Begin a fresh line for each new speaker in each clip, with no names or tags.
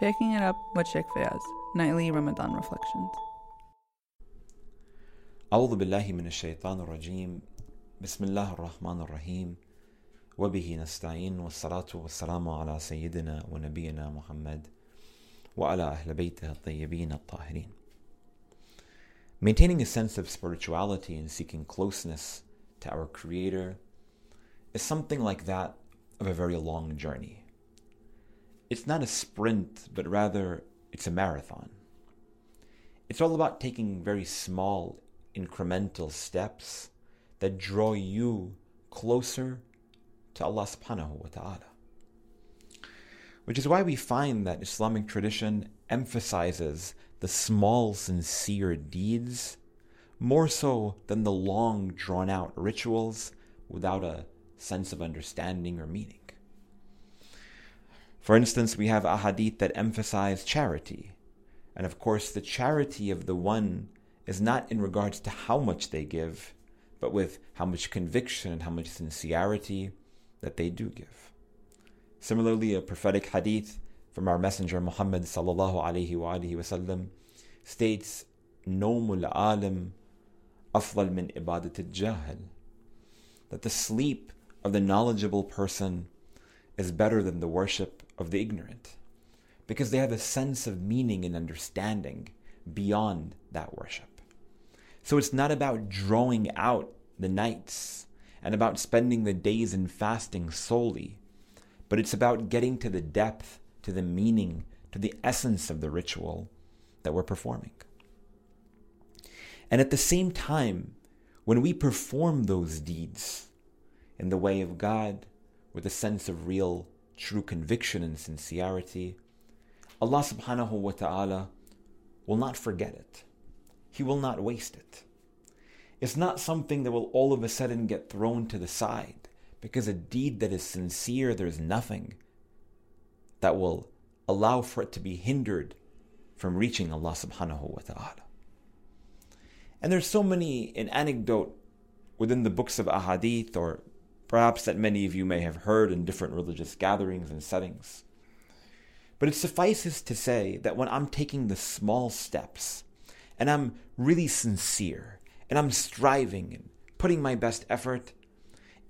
Shaking It Up with Sheikh Fayaz, Nightly Ramadan Reflections.
أعوذ بالله من الشيطان الرجيم بسم الله الرحمن الرحيم وبه نستعين والصلاة والسلام على سيدنا ونبينا محمد وعلى أهل بيته الطيبين الطاهرين Maintaining a sense of spirituality and seeking closeness to our Creator is something like that of a very long journey. It's not a sprint, but rather it's a marathon. It's all about taking very small, incremental steps that draw you closer to Allah subhanahu wa ta'ala. Which is why we find that Islamic tradition emphasizes the small, sincere deeds more so than the long, drawn out rituals without a sense of understanding or meaning. For instance, we have ahadith that emphasize charity. And of course, the charity of the one is not in regards to how much they give, but with how much conviction and how much sincerity that they do give. Similarly, a prophetic hadith from our messenger Muhammad sallallahu alaihi wasallam states, "Nomul alim afdal min ibadat jahil," that the sleep of the knowledgeable person is better than the worship of the ignorant, because they have a sense of meaning and understanding beyond that worship. So it's not about drawing out the nights and about spending the days in fasting solely, but it's about getting to the depth, to the meaning, to the essence of the ritual that we're performing. And at the same time, when we perform those deeds in the way of God with a sense of real, true conviction and sincerity, Allah subhanahu wa ta'ala will not forget it. He will not waste it. It's not something that will all of a sudden get thrown to the side because a deed that is sincere, there's nothing that will allow for it to be hindered from reaching Allah subhanahu wa ta'ala. And there's so many an anecdote within the books of ahadith or perhaps that many of you may have heard in different religious gatherings and settings. But it suffices to say that when I'm taking the small steps and I'm really sincere and I'm striving and putting my best effort,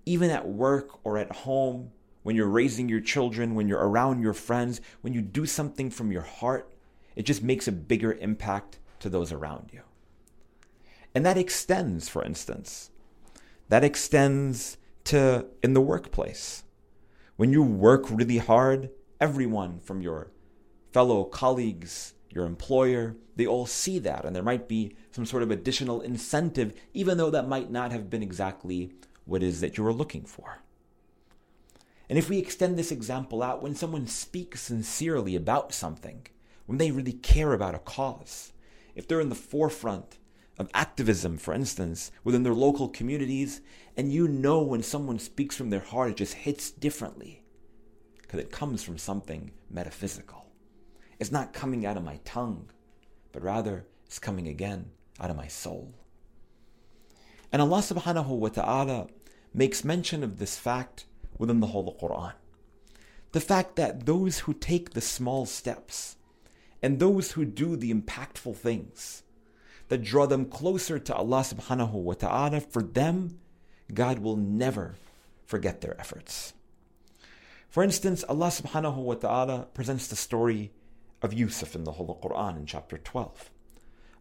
even at work or at home, when you're raising your children, when you're around your friends, when you do something from your heart, it just makes a bigger impact to those around you. And that extends, for instance, that extends to in the workplace. When you work really hard, everyone from your fellow colleagues, your employer, they all see that, and there might be some sort of additional incentive, even though that might not have been exactly what is that you were looking for. And if we extend this example out, when someone speaks sincerely about something, when they really care about a cause, if they're in the forefront of activism, for instance, within their local communities, and you know when someone speaks from their heart, it just hits differently because it comes from something metaphysical. It's not coming out of my tongue, but rather it's coming again out of my soul. And Allah subhanahu wa ta'ala makes mention of this fact within the whole Quran. The fact that those who take the small steps and those who do the impactful things, that draw them closer to Allah subhanahu wa ta'ala, for them, God will never forget their efforts. For instance, Allah subhanahu wa ta'ala presents the story of Yusuf in the Holy Quran in chapter 12.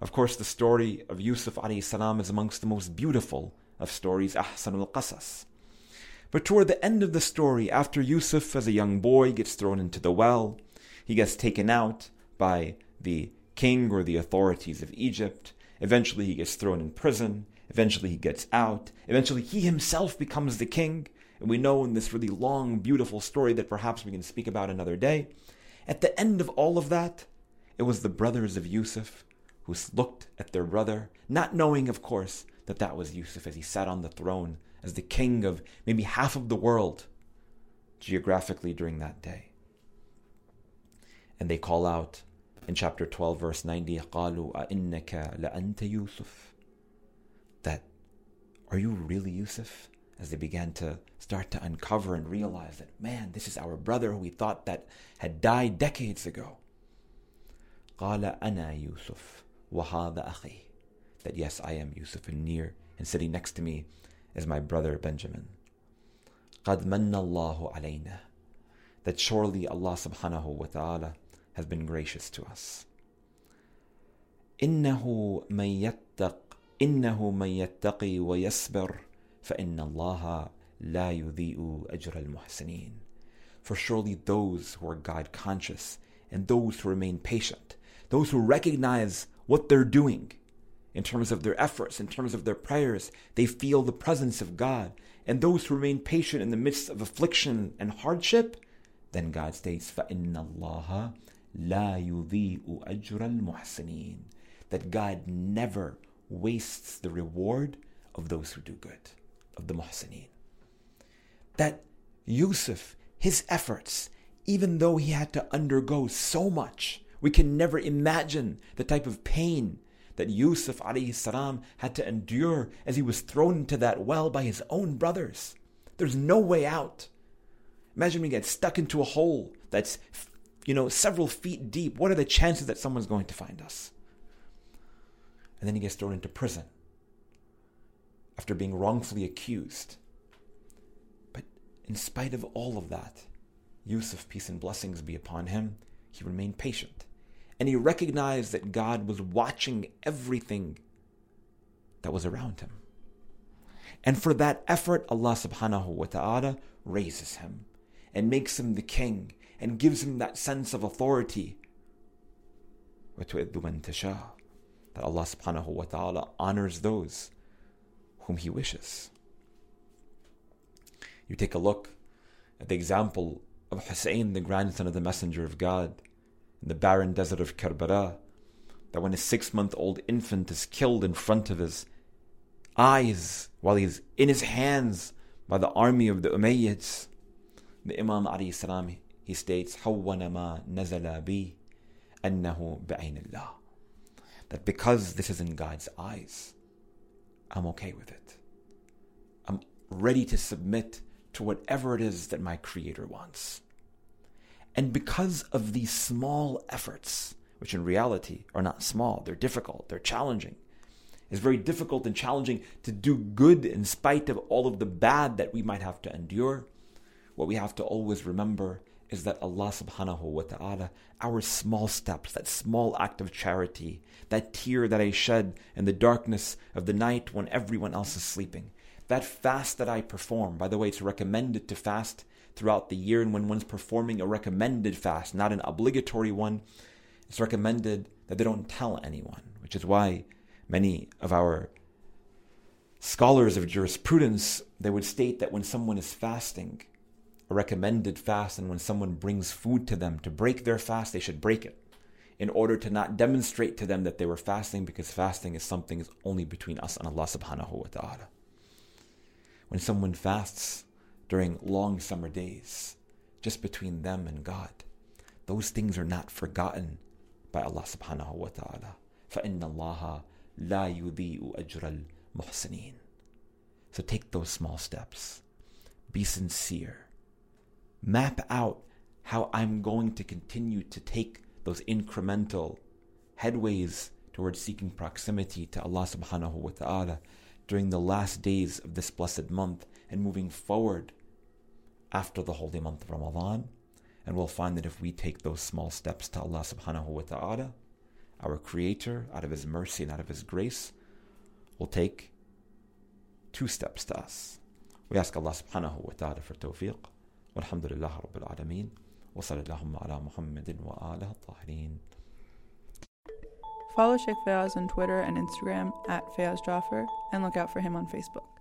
Of course, the story of Yusuf alayhi salam is amongst the most beautiful of stories, Ahsan al Qasas. But toward the end of the story, after Yusuf as a young boy gets thrown into the well, he gets taken out by the king or the authorities of Egypt, Eventually, he gets thrown in prison. Eventually, he gets out. Eventually, he himself becomes the king. And we know in this really long, beautiful story that perhaps we can speak about another day. At the end of all of that, it was the brothers of Yusuf who looked at their brother, not knowing, of course, that that was Yusuf as he sat on the throne as the king of maybe half of the world geographically during that day. And they call out, in chapter 12, verse 90, قالوا أئنك لأنت يوسف That, are you really Yusuf? As they began to start to uncover and realize that, man, this is our brother who we thought that had died decades ago. قال أنا يوسف وهذا أخي that yes, I am Yusuf, and near and sitting next to me is my brother Benjamin. قد من الله علينا that surely Allah subhanahu wa ta'ala has been gracious to us. إنه من يتق إنه من يتقي ويصبر فإن الله لا يضيء أجر المحسنين. For surely those who are God conscious and those who remain patient, those who recognize what they're doing in terms of their efforts, in terms of their prayers, they feel the presence of God. And those who remain patient in the midst of affliction and hardship, then God states, فَإِنَّ اللَّهَ لَا يُضِيءُ أَجْرَ الْمُحْسِنِينَ That God never wastes the reward of those who do good, of the muhsineen. That Yusuf, his efforts, even though he had to undergo so much, we can never imagine the type of pain that Yusuf alayhi salam had to endure as he was thrown into that well by his own brothers. There's no way out. Imagine we get stuck into a hole that's, you know, several feet deep. What are the chances that someone's going to find us? And then he gets thrown into prison after being wrongfully accused. But in spite of all of that, Yusuf, peace and blessings be upon him, he remained patient. And he recognized that God was watching everything that was around him. And for that effort, Allah subhanahu wa ta'ala raises him and makes him the king and gives him that sense of authority. That Allah subhanahu wa ta'ala honors those whom He wishes. You take a look at the example of Hussein, the grandson of the Messenger of God, in the barren desert of Karbala, that when a six month old infant is killed in front of his eyes while he's in his hands by the army of the Umayyads, the Imam alayhi salam, he states, حَوَّنَ مَا نَزَلَ بِي أَنَّهُ بِعَيْنِ اللَّهِ That because this is in God's eyes, I'm okay with it. I'm ready to submit to whatever it is that my Creator wants. And because of these small efforts, which in reality are not small, they're difficult, they're challenging. It's very difficult and challenging to do good in spite of all of the bad that we might have to endure. What we have to always remember is that Allah subhanahu wa ta'ala, our small steps, that small act of charity, that tear that I shed in the darkness of the night when everyone else is sleeping, that fast that I perform, by the way, it's recommended to fast throughout the year, and when one's performing a recommended fast, not an obligatory one, it's recommended that they don't tell anyone, which is why many of our scholars of jurisprudence they would state that when someone is fasting a recommended fast and when someone brings food to them to break their fast they should break it in order to not demonstrate to them that they were fasting because fasting is something is only between us and Allah subhanahu wa ta'ala when someone fasts during long summer days just between them and God those things are not forgotten by Allah subhanahu wa ta'ala فإن الله لا يضيء أجر المحسنين So take those small steps. Be sincere. Map out how I'm going to continue to take those incremental headways towards seeking proximity to Allah subhanahu wa ta'ala during the last days of this blessed month and moving forward after the holy month of Ramadan. And we'll find that if we take those small steps to Allah subhanahu wa ta'ala, our Creator, out of His mercy and out of His grace, will take two steps to us. We ask Allah subhanahu wa ta'ala for tawfiq. والحمد لله رب العالمين وصلى اللهم على محمد وآله الطاهرين
Follow Sheikh Fayaz on Twitter and Instagram at Fayaz Jaffer and look out for him on Facebook.